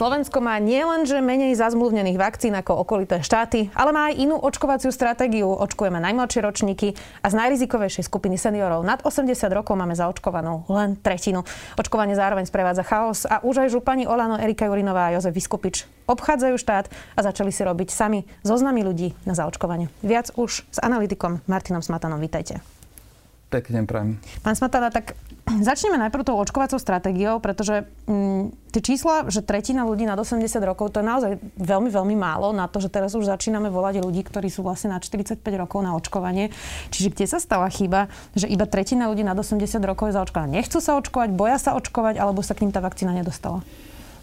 Slovensko má nielenže menej zazmluvnených vakcín ako okolité štáty, ale má aj inú očkovaciu stratégiu. Očkujeme najmladšie ročníky a z najrizikovejšej skupiny seniorov nad 80 rokov máme zaočkovanú len tretinu. Očkovanie zároveň sprevádza chaos a už aj župani Olano, Erika Jurinová a Jozef Vyskupič obchádzajú štát a začali si robiť sami zoznamy ľudí na zaočkovanie. Viac už s analytikom Martinom Smatanom. Vítajte. Pekne prajem. Pán Smatana, tak začneme najprv tou očkovacou stratégiou, pretože mm, tie čísla, že tretina ľudí nad 80 rokov, to je naozaj veľmi, veľmi málo na to, že teraz už začíname volať ľudí, ktorí sú vlastne na 45 rokov na očkovanie. Čiže kde sa stala chyba, že iba tretina ľudí nad 80 rokov je zaočkovaná. Nechcú sa očkovať, boja sa očkovať, alebo sa k ním tá vakcína nedostala?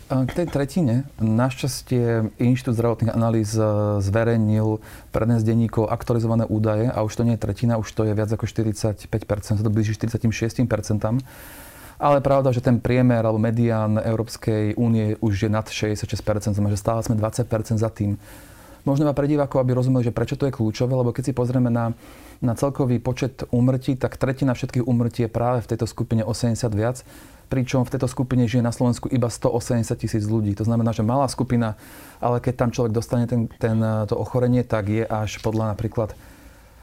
K tej tretine, našťastie Inštitút zdravotných analýz e, zverejnil pre dnes denníkov aktualizované údaje a už to nie je tretina, už to je viac ako 45%, sa to blíži 46%. Ale pravda, že ten priemer alebo medián Európskej únie už je nad 66%, znamená, že stále sme 20% za tým. Možno iba pre divákov, aby rozumeli, že prečo to je kľúčové, lebo keď si pozrieme na, na celkový počet úmrtí, tak tretina všetkých úmrtí je práve v tejto skupine 80 viac pričom v tejto skupine žije na Slovensku iba 180 tisíc ľudí. To znamená, že malá skupina, ale keď tam človek dostane ten, ten, to ochorenie, tak je až podľa napríklad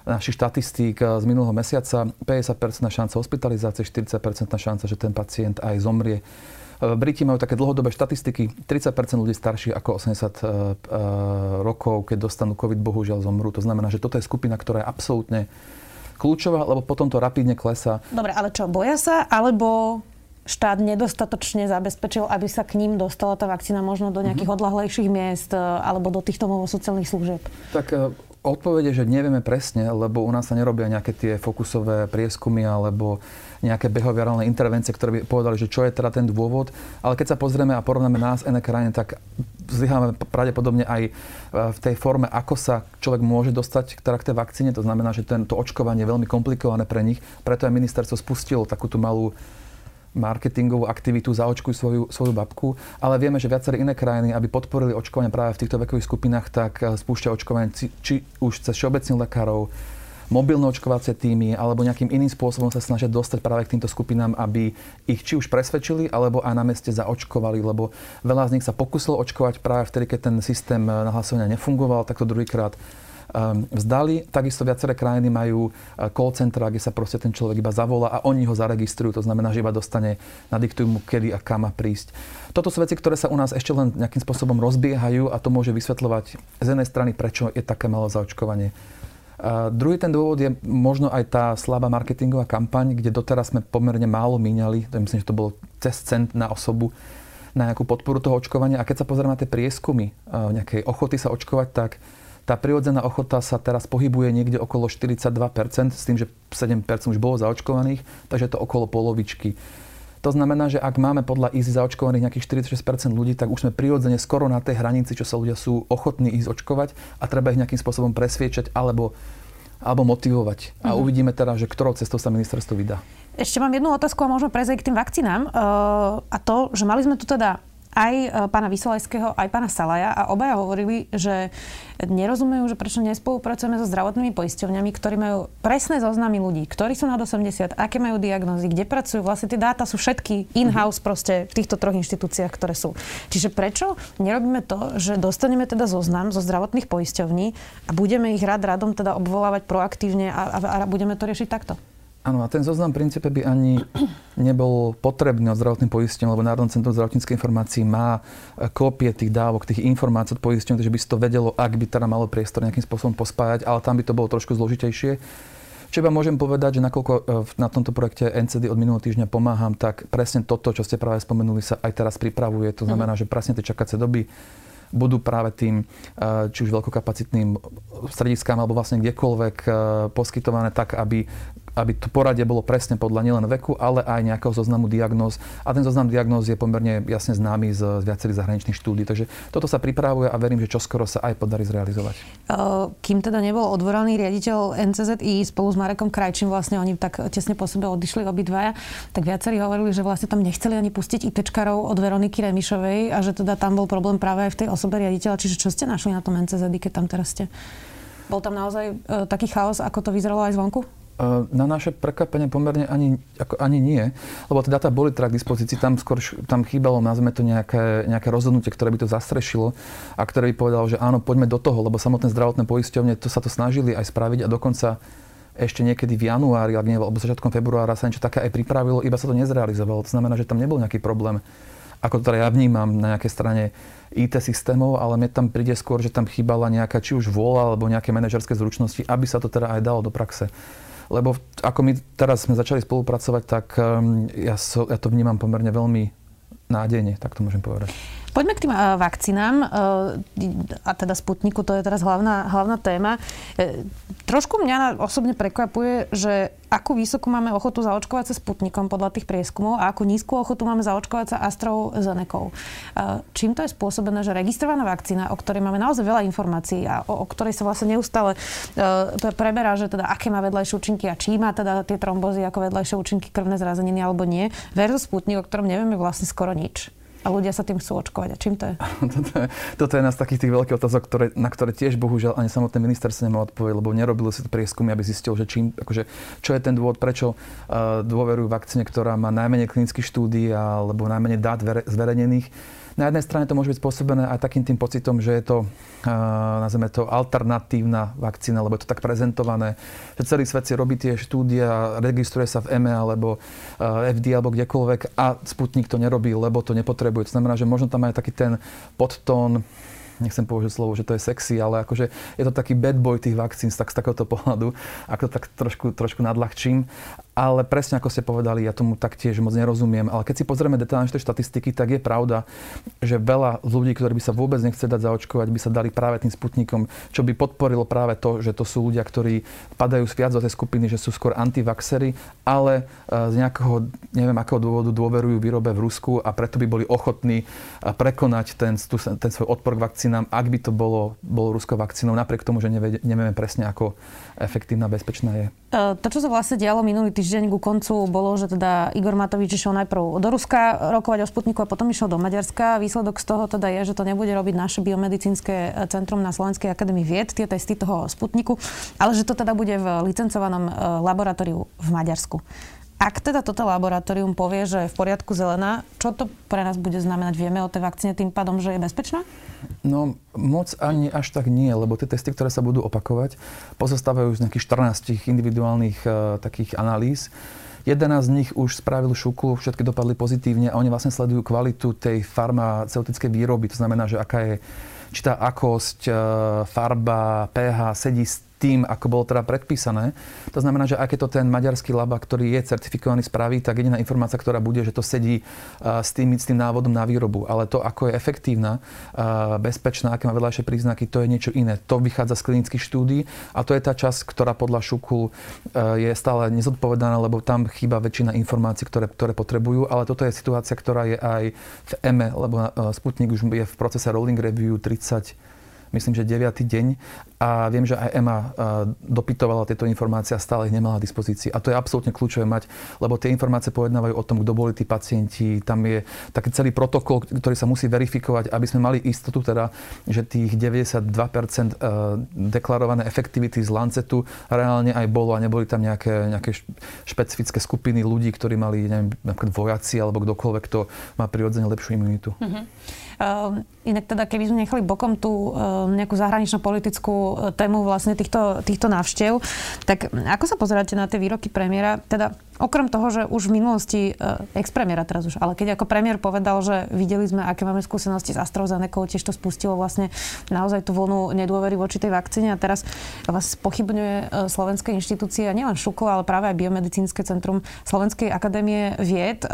našich štatistík z minulého mesiaca 50% šanca hospitalizácie, 40% šanca, že ten pacient aj zomrie. Briti majú také dlhodobé štatistiky. 30% ľudí starších ako 80 e, e, rokov, keď dostanú COVID, bohužiaľ zomrú. To znamená, že toto je skupina, ktorá je absolútne kľúčová, lebo potom to rapidne klesá. Dobre, ale čo, boja sa, alebo štát nedostatočne zabezpečil, aby sa k ním dostala tá vakcína možno do nejakých mm-hmm. odlahlejších miest e, alebo do týchto sociálnych služieb? Tak e, odpovede, že nevieme presne, lebo u nás sa nerobia nejaké tie fokusové prieskumy alebo nejaké behaviorálne intervencie, ktoré by povedali, že čo je teda ten dôvod. Ale keď sa pozrieme a porovnáme nás, iné krajiny, tak zlyháme pravdepodobne aj e, v tej forme, ako sa človek môže dostať k tej vakcíne. To znamená, že tento očkovanie je veľmi komplikované pre nich. Preto aj ministerstvo spustilo takúto malú marketingovú aktivitu, zaočkuj svoju, svoju babku, ale vieme, že viaceré iné krajiny, aby podporili očkovanie práve v týchto vekových skupinách, tak eh, spúšťa očkovanie či, či už cez všeobecných lekárov, mobilné očkovacie týmy alebo nejakým iným spôsobom sa snažia dostať práve k týmto skupinám, aby ich či už presvedčili, alebo aj na meste zaočkovali, lebo veľa z nich sa pokusilo očkovať práve vtedy, keď ten systém eh, nahlasovania nefungoval, tak to druhýkrát vzdali. Takisto viaceré krajiny majú eh, call centra, kde sa proste ten človek iba zavolá a oni ho zaregistrujú. To znamená, že iba dostane, nadiktujú mu, kedy a kam má prísť. Toto sú veci, ktoré sa u nás ešte len nejakým spôsobom rozbiehajú a to môže vysvetľovať z jednej strany, prečo je také malo zaočkovanie. A druhý ten dôvod je možno aj tá slabá marketingová kampaň, kde doteraz sme pomerne málo míňali, to myslím, že to bolo cez cent na osobu, na nejakú podporu toho očkovania. A keď sa pozrieme na tie prieskumy eh, nejakej ochoty sa očkovať, tak tá prirodzená ochota sa teraz pohybuje niekde okolo 42%, s tým, že 7% už bolo zaočkovaných, takže to okolo polovičky. To znamená, že ak máme podľa IZI zaočkovaných nejakých 46% ľudí, tak už sme prirodzene skoro na tej hranici, čo sa ľudia sú ochotní ísť očkovať a treba ich nejakým spôsobom presviečať alebo, alebo motivovať. A uh-huh. uvidíme teda, že ktorou cestou sa ministerstvo vydá. Ešte mám jednu otázku a môžeme prejsť k tým vakcínám. Uh, a to, že mali sme tu teda aj e, pána Vysolajského, aj pána Salaja a obaja hovorili, že nerozumejú, že prečo nespolupracujeme so zdravotnými poisťovňami, ktorí majú presné zoznamy ľudí, ktorí sú nad 80, aké majú diagnózy, kde pracujú. Vlastne tie dáta sú všetky in-house proste v týchto troch inštitúciách, ktoré sú. Čiže prečo nerobíme to, že dostaneme teda zoznam zo zdravotných poisťovní a budeme ich rád radom teda obvolávať proaktívne a, a, a budeme to riešiť takto? Áno, a ten zoznam v princípe by ani nebol potrebný od zdravotných poistení, lebo Národné centrum zdravotníckej informácií má e, kópie tých dávok, tých informácií od poistení, takže by si to vedelo, ak by teda malo priestor nejakým spôsobom pospájať, ale tam by to bolo trošku zložitejšie. Čo iba môžem povedať, že nakoľko e, na tomto projekte NCD od minulého týždňa pomáham, tak presne toto, čo ste práve spomenuli, sa aj teraz pripravuje. To znamená, mm. že presne tie čakacie doby budú práve tým, e, či už veľkokapacitným strediskám alebo vlastne kdekoľvek poskytované tak, aby aby to poradie bolo presne podľa nielen veku, ale aj nejakého zoznamu diagnóz. A ten zoznam diagnóz je pomerne jasne známy z, z viacerých zahraničných štúdí. Takže toto sa pripravuje a verím, že čoskoro sa aj podarí zrealizovať. Kým teda nebol odvoraný riaditeľ NCZI spolu s Marekom Krajčím, vlastne oni tak tesne po sebe odišli obidvaja, tak viacerí hovorili, že vlastne tam nechceli ani pustiť ITčkarov od Veroniky Remišovej a že teda tam bol problém práve aj v tej osobe riaditeľa. Čiže čo ste našli na tom NCZI, keď tam teraz ste? Bol tam naozaj e, taký chaos, ako to vyzeralo aj zvonku? E, na naše prekvapenie pomerne ani, ako, ani nie, lebo tie dáta boli teda k dispozícii, tam skôr tam chýbalo, nazveme to nejaké, nejaké rozhodnutie, ktoré by to zastrešilo a ktoré by povedalo, že áno, poďme do toho, lebo samotné zdravotné poisťovne to sa to snažili aj spraviť a dokonca ešte niekedy v januári, alebo začiatkom februára sa niečo také aj pripravilo, iba sa to nezrealizovalo. To znamená, že tam nebol nejaký problém, ako to teda ja vnímam na nejakej strane IT systémov, ale mne tam príde skôr, že tam chýbala nejaká či už vôľa alebo nejaké manažerské zručnosti, aby sa to teda aj dalo do praxe. Lebo ako my teraz sme začali spolupracovať, tak um, ja, so, ja to vnímam pomerne veľmi nádejne, tak to môžem povedať. Poďme k tým uh, vakcínám uh, a teda Sputniku, to je teraz hlavná, hlavná téma. Uh, trošku mňa osobne prekvapuje, že akú vysokú máme ochotu zaočkovať sa Sputnikom podľa tých prieskumov a akú nízku ochotu máme zaočkovať sa AstraZeneca. Čím to je spôsobené, že registrovaná vakcína, o ktorej máme naozaj veľa informácií a o, o ktorej sa vlastne neustále preberá, že teda aké má vedľajšie účinky a či má teda tie trombozy ako vedľajšie účinky krvné zrazeniny alebo nie, versus Sputnik, o ktorom nevieme vlastne skoro nič a ľudia sa tým chcú očkovať. A čím to je? toto, je toto je jedna z takých tých veľkých otázok, ktoré, na ktoré tiež bohužiaľ ani samotný minister sa nemal odpovedať, lebo nerobili si prieskumy, aby zistil, že čím, akože, čo je ten dôvod, prečo uh, dôverujú vakcíne, ktorá má najmenej klinických štúdí alebo najmenej dát zverejnených na jednej strane to môže byť spôsobené aj takým tým pocitom, že je to, uh, nazveme to, alternatívna vakcína, lebo je to tak prezentované, že celý svet si robí tie štúdia, registruje sa v EME alebo uh, FD alebo kdekoľvek a Sputnik to nerobí, lebo to nepotrebuje. To znamená, že možno tam aj taký ten podtón nechcem použiť slovo, že to je sexy, ale akože je to taký bad boy tých vakcín tak, z takéhoto pohľadu, ako to tak trošku, trošku nadľahčím. Ale presne ako ste povedali, ja tomu taktiež moc nerozumiem. Ale keď si pozrieme detálne tie štatistiky, tak je pravda, že veľa ľudí, ktorí by sa vôbec nechceli dať zaočkovať, by sa dali práve tým sputnikom, čo by podporilo práve to, že to sú ľudia, ktorí padajú viac do tej skupiny, že sú skôr antivaxery, ale e, z nejakého, neviem akého dôvodu, dôverujú výrobe v Rusku a preto by boli ochotní e, prekonať ten, ten svoj odpor k vakcínám, ak by to bolo, bolo ruskou vakcínou, napriek tomu, že nevieme presne, ako efektívna, bezpečná je. E, to, čo sa vlastne dialo minulý týždeň ku koncu, bolo, že teda Igor Matovič išiel najprv do Ruska rokovať o Sputniku a potom išiel do Maďarska. Výsledok z toho teda je, že to nebude robiť naše biomedicínske e, centrum na Slovenskej akadémii vied, tie testy toho Sputniku, ale že to teda bude v licencovanom e, laboratóriu v Maďarsku. Ak teda toto laboratórium povie, že je v poriadku zelená, čo to pre nás bude znamenať? Vieme o tej vakcíne tým pádom, že je bezpečná? No moc ani až tak nie, lebo tie testy, ktoré sa budú opakovať, pozostávajú z nejakých 14 individuálnych uh, takých analýz. 11 z nich už spravil šuku, všetky dopadli pozitívne a oni vlastne sledujú kvalitu tej farmaceutickej výroby. To znamená, že aká je či tá akosť, e, farba, pH sedí tým, ako bolo teda predpísané. To znamená, že ak je to ten maďarský laba, ktorý je certifikovaný spraví, tak jediná informácia, ktorá bude, že to sedí s tým, s tým návodom na výrobu. Ale to, ako je efektívna, bezpečná, aké má vedľajšie príznaky, to je niečo iné. To vychádza z klinických štúdí a to je tá časť, ktorá podľa Šuku je stále nezodpovedaná, lebo tam chýba väčšina informácií, ktoré, ktoré potrebujú. Ale toto je situácia, ktorá je aj v EME, lebo Sputnik už je v procese rolling review 30 myslím, že 9. deň a viem, že aj EMA dopytovala tieto informácie a stále ich nemala v dispozícii. A to je absolútne kľúčové mať, lebo tie informácie pojednávajú o tom, kto boli tí pacienti. Tam je taký celý protokol, ktorý sa musí verifikovať, aby sme mali istotu teda, že tých 92% deklarované efektivity z Lancetu reálne aj bolo a neboli tam nejaké, nejaké špecifické skupiny ľudí, ktorí mali, neviem, napríklad vojaci alebo kdokoľvek, kto má prirodzene lepšiu imunitu. Mm-hmm. Ehm, inak teda, keby sme nechali bokom tú ehm, nejakú zahranično-politickú e, tému vlastne týchto, týchto návštev, tak ako sa pozeráte na tie výroky premiéra? Teda Okrem toho, že už v minulosti, eh, ex-premiéra teraz už, ale keď ako premiér povedal, že videli sme, aké máme skúsenosti s AstraZeneca, tiež to spustilo vlastne naozaj tú vlnu nedôvery voči tej vakcíne a teraz vás pochybňuje eh, slovenské inštitúcie, nielen Šuko, ale práve aj Biomedicínske centrum Slovenskej akadémie vied. Eh,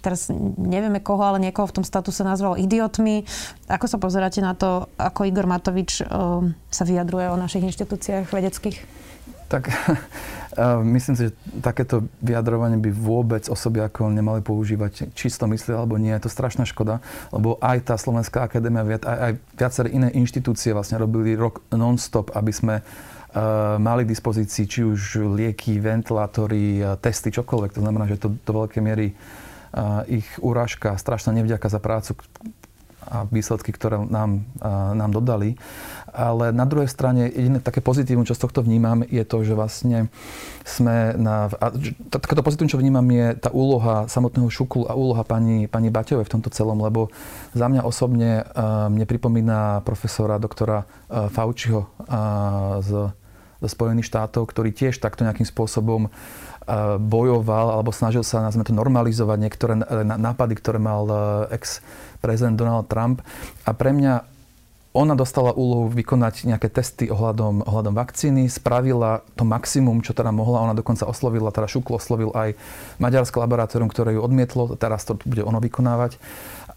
teraz nevieme koho, ale niekoho v tom statuse nazval idiotmi. Ako sa pozeráte na to, ako Igor Matovič sa vyjadruje o našich inštitúciách vedeckých? Tak Myslím si, že takéto vyjadrovanie by vôbec osoby ako nemali používať, čisto myslí alebo nie. Je to strašná škoda, lebo aj tá Slovenská akadémia, aj, aj viaceré iné inštitúcie vlastne robili rok non-stop, aby sme mali k dispozícii či už lieky, ventilátory, testy, čokoľvek. To znamená, že to do veľkej miery ich urážka, strašná nevďaka za prácu a výsledky, ktoré nám, nám dodali. Ale na druhej strane jediné také pozitívum, čo z tohto vnímam, je to, že vlastne sme na... A takéto pozitívum, čo vnímam, je tá úloha samotného Šuklu a úloha pani, pani Baťovej v tomto celom, lebo za mňa osobne mne pripomína profesora doktora Fauciho z, zo Spojených štátov, ktorý tiež takto nejakým spôsobom bojoval alebo snažil sa, nazvime to, normalizovať niektoré nápady, ktoré mal e, ex-prezident Donald Trump. A pre mňa ona dostala úlohu vykonať nejaké testy ohľadom, ohľadom vakcíny, spravila to maximum, čo teda mohla. Ona dokonca oslovila, teda Šuklo oslovil aj maďarské laboratórium, ktoré ju odmietlo. Teraz to bude ono vykonávať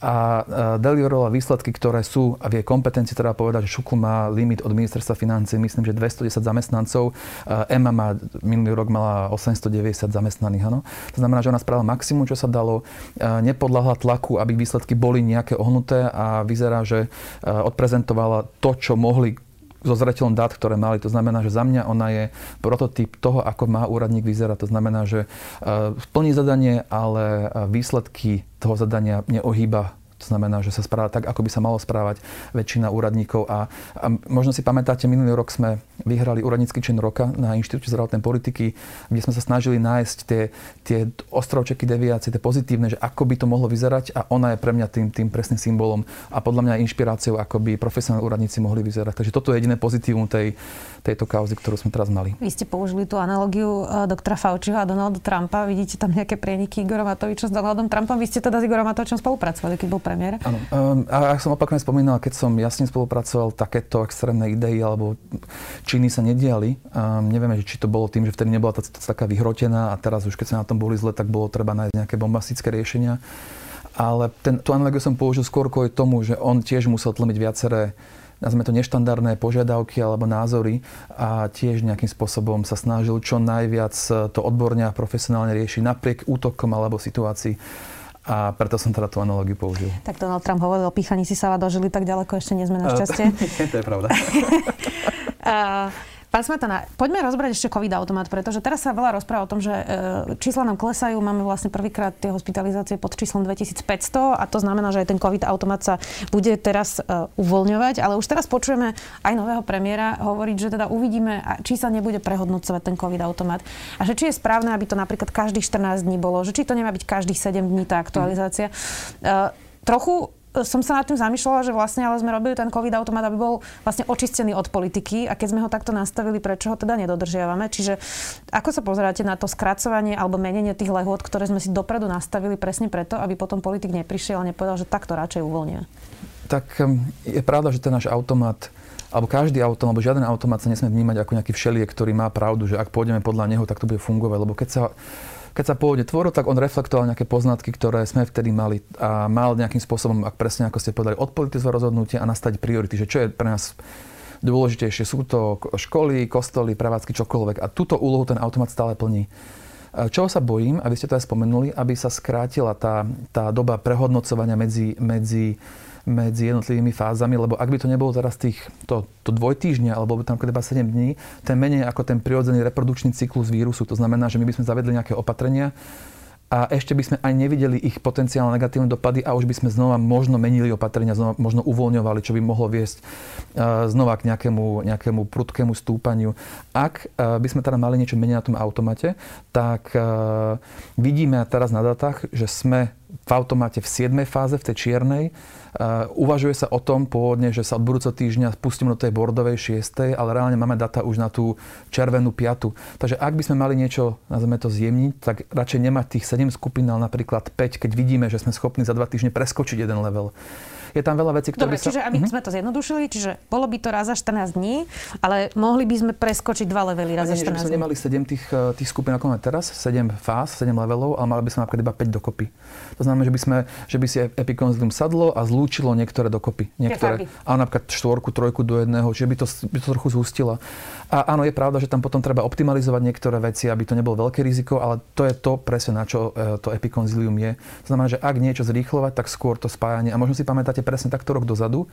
a deliverovala výsledky, ktoré sú a v jej kompetencii teda povedať, že Šukl má limit od ministerstva financí, myslím, že 210 zamestnancov. EMA má, minulý rok mala 890 zamestnaných. Ano. To znamená, že ona spravila maximum, čo sa dalo, nepodľahla tlaku, aby výsledky boli nejaké ohnuté a vyzerá, že odprezentovala to, čo mohli so zreteľom dát, ktoré mali. To znamená, že za mňa ona je prototyp toho, ako má úradník vyzerať. To znamená, že plní zadanie, ale výsledky toho zadania neohýba to znamená, že sa správa tak, ako by sa malo správať väčšina úradníkov. A, a možno si pamätáte, minulý rok sme vyhrali úradnícky čin roka na Inštitúte zdravotnej politiky, kde sme sa snažili nájsť tie, tie ostrovčeky deviácie, tie pozitívne, že ako by to mohlo vyzerať a ona je pre mňa tým, tým presným symbolom a podľa mňa inšpiráciou, ako by profesionálni úradníci mohli vyzerať. Takže toto je jediné pozitívum tej, tejto kauzy, ktorú sme teraz mali. Vy ste použili tú analogiu e, doktora Fauciho a Donalda Trumpa. Vidíte tam nejaké prieniky Igora Matoviča s Donaldom Trumpom? Vy ste teda s Igorom Matovičom spolupracovali, keď bol premiér. Áno. Um, a ak som opakovane spomínal, keď som jasne spolupracoval, takéto extrémne idei alebo činy sa nediali. Um, nevieme, či to bolo tým, že vtedy nebola tá taká vyhrotená a teraz už keď sa na tom boli zle, tak bolo treba nájsť nejaké bombastické riešenia. Ale ten, tú analogiu som použil skôr kvôli tomu, že on tiež musel tlmiť viaceré nazvime to neštandardné požiadavky alebo názory a tiež nejakým spôsobom sa snažil čo najviac to odborne a profesionálne riešiť napriek útokom alebo situácii a preto som teda tú analogiu použil. Tak Donald Trump hovoril o píchaní si sa dožili tak ďaleko, ešte nie sme na šťastie. to je pravda. Pán Smetana, poďme rozbrať ešte COVID automat, pretože teraz sa veľa rozpráva o tom, že e, čísla nám klesajú, máme vlastne prvýkrát tie hospitalizácie pod číslom 2500 a to znamená, že aj ten COVID automat sa bude teraz e, uvoľňovať, ale už teraz počujeme aj nového premiéra hovoriť, že teda uvidíme, či sa nebude prehodnocovať ten COVID automat a že či je správne, aby to napríklad každých 14 dní bolo, že či to nemá byť každých 7 dní tá aktualizácia. Mm. trochu som sa nad tým zamýšľala, že vlastne ale sme robili ten COVID automat, aby bol vlastne očistený od politiky a keď sme ho takto nastavili, prečo ho teda nedodržiavame. Čiže ako sa pozeráte na to skracovanie alebo menenie tých lehôd, ktoré sme si dopredu nastavili presne preto, aby potom politik neprišiel a nepovedal, že takto radšej uvoľnia? Tak je pravda, že ten náš automat alebo každý automat, alebo žiaden automat sa nesmie vnímať ako nejaký všeliek, ktorý má pravdu, že ak pôjdeme podľa neho, tak to bude fungovať. Lebo keď sa keď sa pôvodne tvoril, tak on reflektoval nejaké poznatky, ktoré sme vtedy mali a mal nejakým spôsobom, ak presne ako ste povedali, odpolitizovať rozhodnutie a nastať priority, že čo je pre nás dôležitejšie. Sú to školy, kostoly, prevádzky, čokoľvek. A túto úlohu ten automat stále plní. Čoho sa bojím, aby ste to aj spomenuli, aby sa skrátila tá, tá doba prehodnocovania medzi, medzi medzi jednotlivými fázami, lebo ak by to nebolo teraz tých, to, to dvojtýždňa, alebo tam iba 7 dní, je menej ako ten prirodzený reprodukčný cyklus vírusu. To znamená, že my by sme zavedli nejaké opatrenia, a ešte by sme aj nevideli ich potenciálne negatívne dopady a už by sme znova možno menili opatrenia, znova možno uvoľňovali, čo by mohlo viesť uh, znova k nejakému, nejakému prudkému stúpaniu. Ak uh, by sme teda mali niečo meniť na tom automate, tak uh, vidíme teraz na datách, že sme v automate v 7. fáze, v tej čiernej, Uh, uvažuje sa o tom pôvodne, že sa od budúceho týždňa pustíme do tej bordovej 6. ale reálne máme data už na tú červenú 5. Takže ak by sme mali niečo, nazveme to zjemniť, tak radšej nemať tých 7 skupín, ale napríklad 5, keď vidíme, že sme schopní za 2 týždne preskočiť jeden level. Je tam veľa vecí, ktoré Dobre, sa... čiže aby uh-huh. sme to zjednodušili, čiže bolo by to raz za 14 dní, ale mohli by sme preskočiť dva levely raz za 14 dní. nemali 7 tých, eh, tých skupín, ako máme teraz, 7 fáz, 7 levelov, ale mali by sme napríklad iba 5 dokopy. To znamená, že by, sme, že by si epikonzilium sadlo a zlúčilo niektoré dokopy. Niektoré, a napríklad štvorku, trojku do jedného, čiže by to, by to trochu zhustilo. A áno, je pravda, že tam potom treba optimalizovať niektoré veci, aby to nebolo veľké riziko, ale to je to presne, na čo eh, to epikonzilium je. To znamená, že ak niečo zrýchlovať, tak skôr to spájanie. A možno si pamätáte presne takto rok dozadu,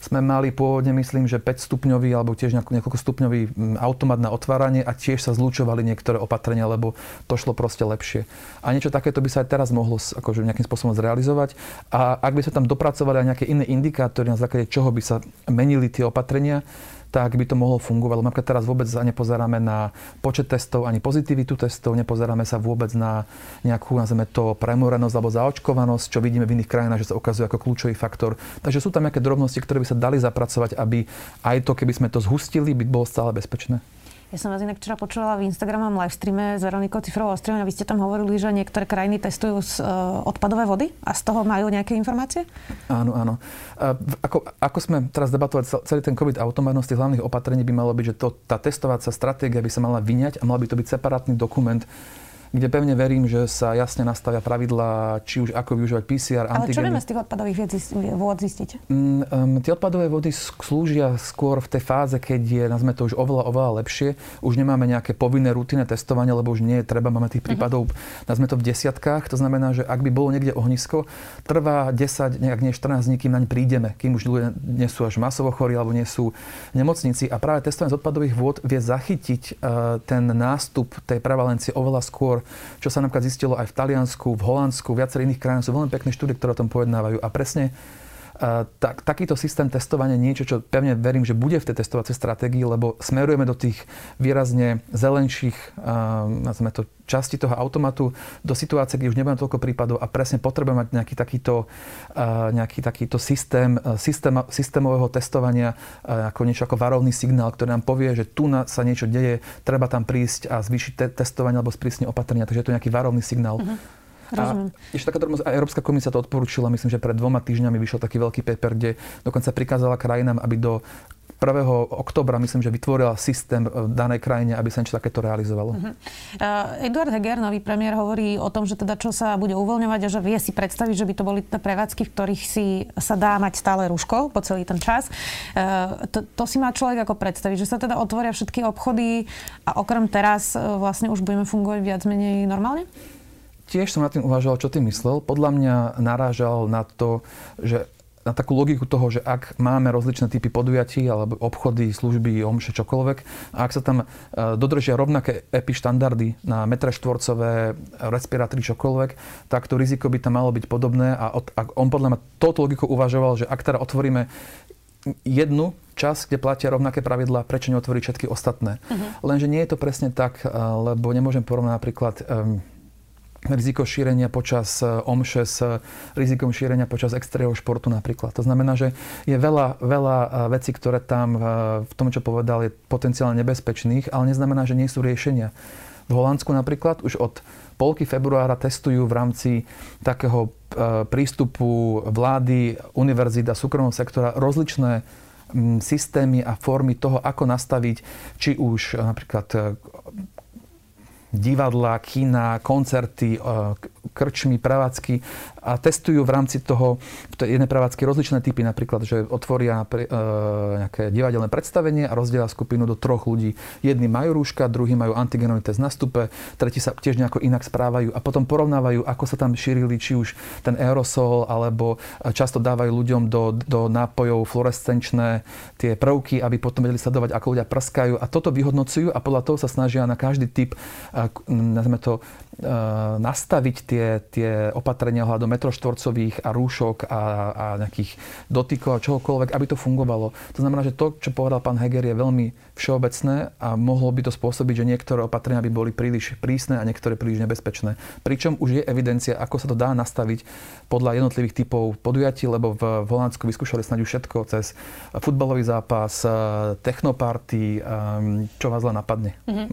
sme mali pôvodne, myslím, že 5 stupňový alebo tiež niekoľko stupňový automat na otváranie a tiež sa zlúčovali niektoré opatrenia, lebo to šlo proste lepšie. A niečo takéto by sa aj teraz mohlo akože nejakým spôsobom zrealizovať. A ak by sa tam dopracovali aj nejaké iné indikátory, na základe čoho by sa menili tie opatrenia, tak by to mohlo fungovať. Lebo teraz vôbec nepozeráme na počet testov ani pozitivitu testov, nepozeráme sa vôbec na nejakú, nazveme to, premorenosť alebo zaočkovanosť, čo vidíme v iných krajinách, že sa ukazuje ako kľúčový faktor. Takže sú tam nejaké drobnosti, ktoré by sa dali zapracovať, aby aj to, keby sme to zhustili, by bolo stále bezpečné. Ja som vás inak včera počula v Instagramovom live streame s Veronikou Cifrovou Ostrivou a vy ste tam hovorili, že niektoré krajiny testujú z, uh, odpadové vody a z toho majú nejaké informácie? Áno, áno. Uh, ako, ako sme teraz debatovať celý ten COVID automatnosť tých hlavných opatrení by malo byť, že to, tá testovacia stratégia by sa mala vyňať a mal by to byť separátny dokument, kde pevne verím, že sa jasne nastavia pravidlá, či už ako využívať PCR, Ale antigeny. čo vieme z tých odpadových vôd zistiť? Mm, um, tie odpadové vody slúžia skôr v tej fáze, keď je, nazme to už oveľa, oveľa lepšie. Už nemáme nejaké povinné rutinné testovanie, lebo už nie je treba, máme tých mhm. prípadov, uh-huh. nazme to v desiatkách. To znamená, že ak by bolo niekde ohnisko, trvá 10, nejak nie 14 dní, kým naň prídeme, kým už ľudia nie sú až masovo chorí alebo nie sú v nemocnici. A práve testovanie z odpadových vôd vie zachytiť uh, ten nástup tej prevalencie oveľa skôr čo sa napríklad zistilo aj v Taliansku, v Holandsku, viacerých iných krajinách. Sú veľmi pekné štúdie, ktoré o tom pojednávajú. A presne tak, takýto systém testovania niečo, čo pevne verím, že bude v tej testovacej stratégii, lebo smerujeme do tých výrazne zelenších uh, to, časti toho automatu do situácie, kde už nebudeme toľko prípadov a presne potrebujeme mať nejaký takýto, nejaký takýto systém, systém systémového testovania ako niečo ako varovný signál, ktorý nám povie, že tu sa niečo deje, treba tam prísť a zvýšiť te- testovanie alebo sprísniť opatrenia. Takže je to nejaký varovný signál. Uh-huh. Rozumiem. A ešte taká drobnosť, Európska komisia to odporúčila, myslím, že pred dvoma týždňami vyšiel taký veľký paper, kde dokonca prikázala krajinám, aby do 1. oktobra, myslím, že vytvorila systém v danej krajine, aby sa niečo takéto realizovalo. Uh-huh. Uh, Eduard Heger, nový premiér, hovorí o tom, že teda čo sa bude uvoľňovať a že vie si predstaviť, že by to boli prevádzky, v ktorých si sa dá mať stále rúško po celý ten čas. Uh, to, to si má človek ako predstaviť, že sa teda otvoria všetky obchody a okrem teraz uh, vlastne už budeme fungovať viac menej normálne? Tiež som nad tým uvažoval, čo ty myslel. Podľa mňa narážal na to, že na takú logiku toho, že ak máme rozličné typy podujatí alebo obchody, služby, omše, čokoľvek, a ak sa tam e, dodržia rovnaké EPI štandardy na metre štvorcové, respirátory, čokoľvek, tak to riziko by tam malo byť podobné a on podľa mňa touto logikou uvažoval, že ak teda otvoríme jednu časť, kde platia rovnaké pravidlá, prečo neotvoriť všetky ostatné. Uh-huh. Lenže nie je to presne tak, e, lebo nemôžem porovnať napríklad um, riziko šírenia počas e, omše s rizikom šírenia počas extrémneho športu napríklad. To znamená, že je veľa, veľa e, vecí, ktoré tam e, v tom, čo povedal, je potenciálne nebezpečných, ale neznamená, že nie sú riešenia. V Holandsku napríklad už od polky februára testujú v rámci takého prístupu vlády, univerzít a súkromného sektora rozličné systémy a formy toho, ako nastaviť či už napríklad divadla, kina, koncerty, krčmy, prevádzky a testujú v rámci toho v tej jednej prevádzky rozličné typy, napríklad, že otvoria e, nejaké divadelné predstavenie a rozdielia skupinu do troch ľudí. Jedni majú rúška, druhí majú antigenový test na stupe, tretí sa tiež nejako inak správajú a potom porovnávajú, ako sa tam šírili či už ten aerosol, alebo často dávajú ľuďom do, do nápojov fluorescenčné tie prvky, aby potom vedeli sledovať, ako ľudia prskajú a toto vyhodnocujú a podľa toho sa snažia na každý typ, nazvime to, nastaviť tie, tie opatrenia hľadom metroštvorcových a rúšok a, a nejakých dotykov a čohokoľvek, aby to fungovalo. To znamená, že to, čo povedal pán Heger, je veľmi všeobecné a mohlo by to spôsobiť, že niektoré opatrenia by boli príliš prísne a niektoré príliš nebezpečné. Pričom už je evidencia, ako sa to dá nastaviť podľa jednotlivých typov podujatí, lebo v, Holandsku vyskúšali snáď všetko cez futbalový zápas, technoparty, čo vás len napadne. Uh-huh.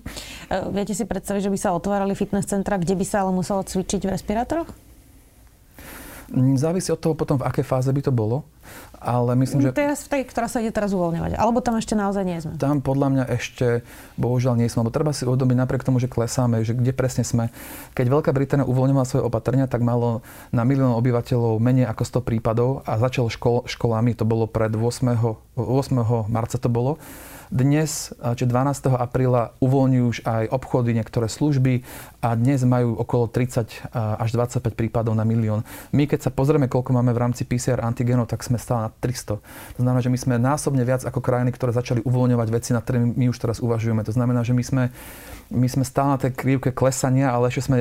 Viete si predstaviť, že by sa otvárali fitness centra, kde by sa ale muselo cvičiť v respirátoroch? Mm, závisí od toho potom, v akej fáze by to bolo. Ale myslím, že... Teraz v tej, ktorá sa ide teraz uvoľňovať. Alebo tam ešte naozaj nie sme. Tam podľa mňa ešte bohužiaľ nie sme. Lebo treba si uvedomiť napriek tomu, že klesáme, že kde presne sme. Keď Veľká Británia uvoľňovala svoje opatrenia, tak malo na milión obyvateľov menej ako 100 prípadov a začalo škol, školami, to bolo pred 8. 8. marca to bolo dnes, či 12. apríla, uvoľňujú už aj obchody, niektoré služby a dnes majú okolo 30 až 25 prípadov na milión. My keď sa pozrieme, koľko máme v rámci PCR antigenov, tak sme stále na 300. To znamená, že my sme násobne viac ako krajiny, ktoré začali uvoľňovať veci, na ktoré my už teraz uvažujeme. To znamená, že my sme, my sme stále na tej krivke klesania, ale ešte sme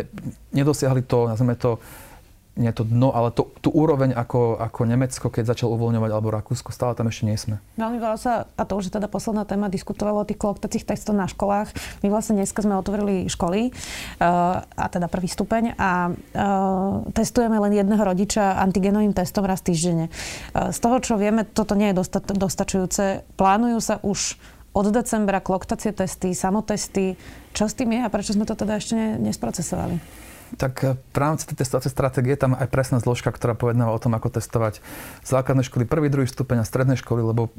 nedosiahli to, nazveme to, nie to dno, ale to, tú úroveň ako, ako Nemecko, keď začal uvoľňovať, alebo Rakúsko, stále tam ešte nie sme. Veľmi veľa sa, a to už je teda posledná téma, diskutovalo o tých kloktacích testoch na školách. My vlastne dneska sme otvorili školy, uh, a teda prvý stupeň, a uh, testujeme len jedného rodiča antigenovým testom raz týždenne. Uh, z toho, čo vieme, toto nie je dosta- dostačujúce. Plánujú sa už od decembra kloktacie testy, samotesty. Čo s tým je a prečo sme to teda ešte nesprocesovali? Tak eh, v rámci tej testovacej stratégie tam aj presná zložka, ktorá povedáva o tom, ako testovať základné školy, prvý, druhý stupeň a stredné školy, lebo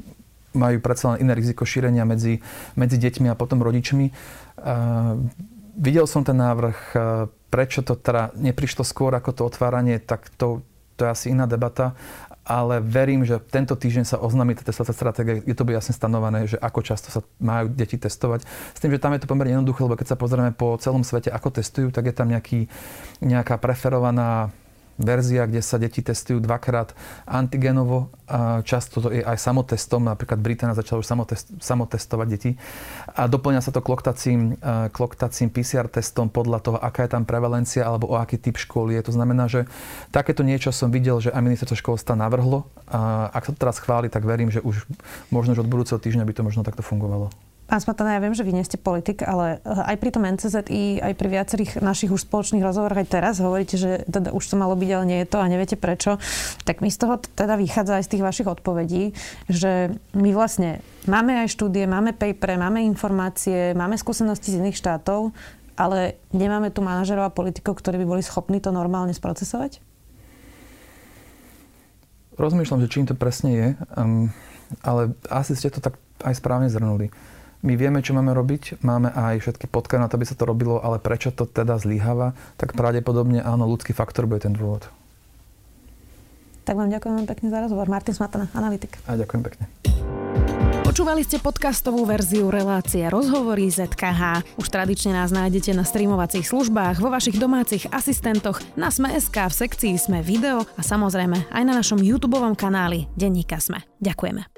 majú predsa len iné riziko šírenia medzi, medzi deťmi a potom rodičmi. Uh, videl som ten návrh, uh, prečo to teda neprišlo skôr ako to otváranie, tak to, to je asi iná debata ale verím, že tento týždeň sa oznámi tá testovacia stratégia, je to bude jasne stanovené, že ako často sa majú deti testovať. S tým, že tam je to pomerne jednoduché, lebo keď sa pozrieme po celom svete, ako testujú, tak je tam nejaký, nejaká preferovaná verzia, kde sa deti testujú dvakrát antigenovo. Často to je aj samotestom, napríklad Británia začala už samotest, samotestovať deti. A doplňa sa to kloktacím, kloktacím PCR testom podľa toho, aká je tam prevalencia alebo o aký typ školy je. To znamená, že takéto niečo som videl, že aj ministerstvo školstva navrhlo. A ak sa to teraz chváli, tak verím, že už možno už od budúceho týždňa by to možno takto fungovalo. Pán Smatana, ja viem, že vy nie ste politik, ale eh, aj pri tom NCZI, aj pri viacerých našich už spoločných rozhovoroch aj teraz hovoríte, že teda už to malo byť, ale nie je to a neviete prečo. Tak mi z toho teda vychádza aj z tých vašich odpovedí, že my vlastne máme aj štúdie, máme paper, máme informácie, máme skúsenosti z iných štátov, ale nemáme tu manažerov a politikov, ktorí by boli schopní to normálne sprocesovať? Rozmýšľam, že čím to presne je, um, ale asi ste to tak aj správne zhrnuli my vieme, čo máme robiť, máme aj všetky podklady na to, aby sa to robilo, ale prečo to teda zlyháva, tak pravdepodobne áno, ľudský faktor bude ten dôvod. Tak vám ďakujem pekne za rozhovor. Martin Smatana, analytik. A ďakujem pekne. Počúvali ste podcastovú verziu relácie Rozhovory ZKH. Už tradične nás nájdete na streamovacích službách, vo vašich domácich asistentoch, na Sme.sk, v sekcii Sme video a samozrejme aj na našom YouTube kanáli Denníka Sme. Ďakujeme.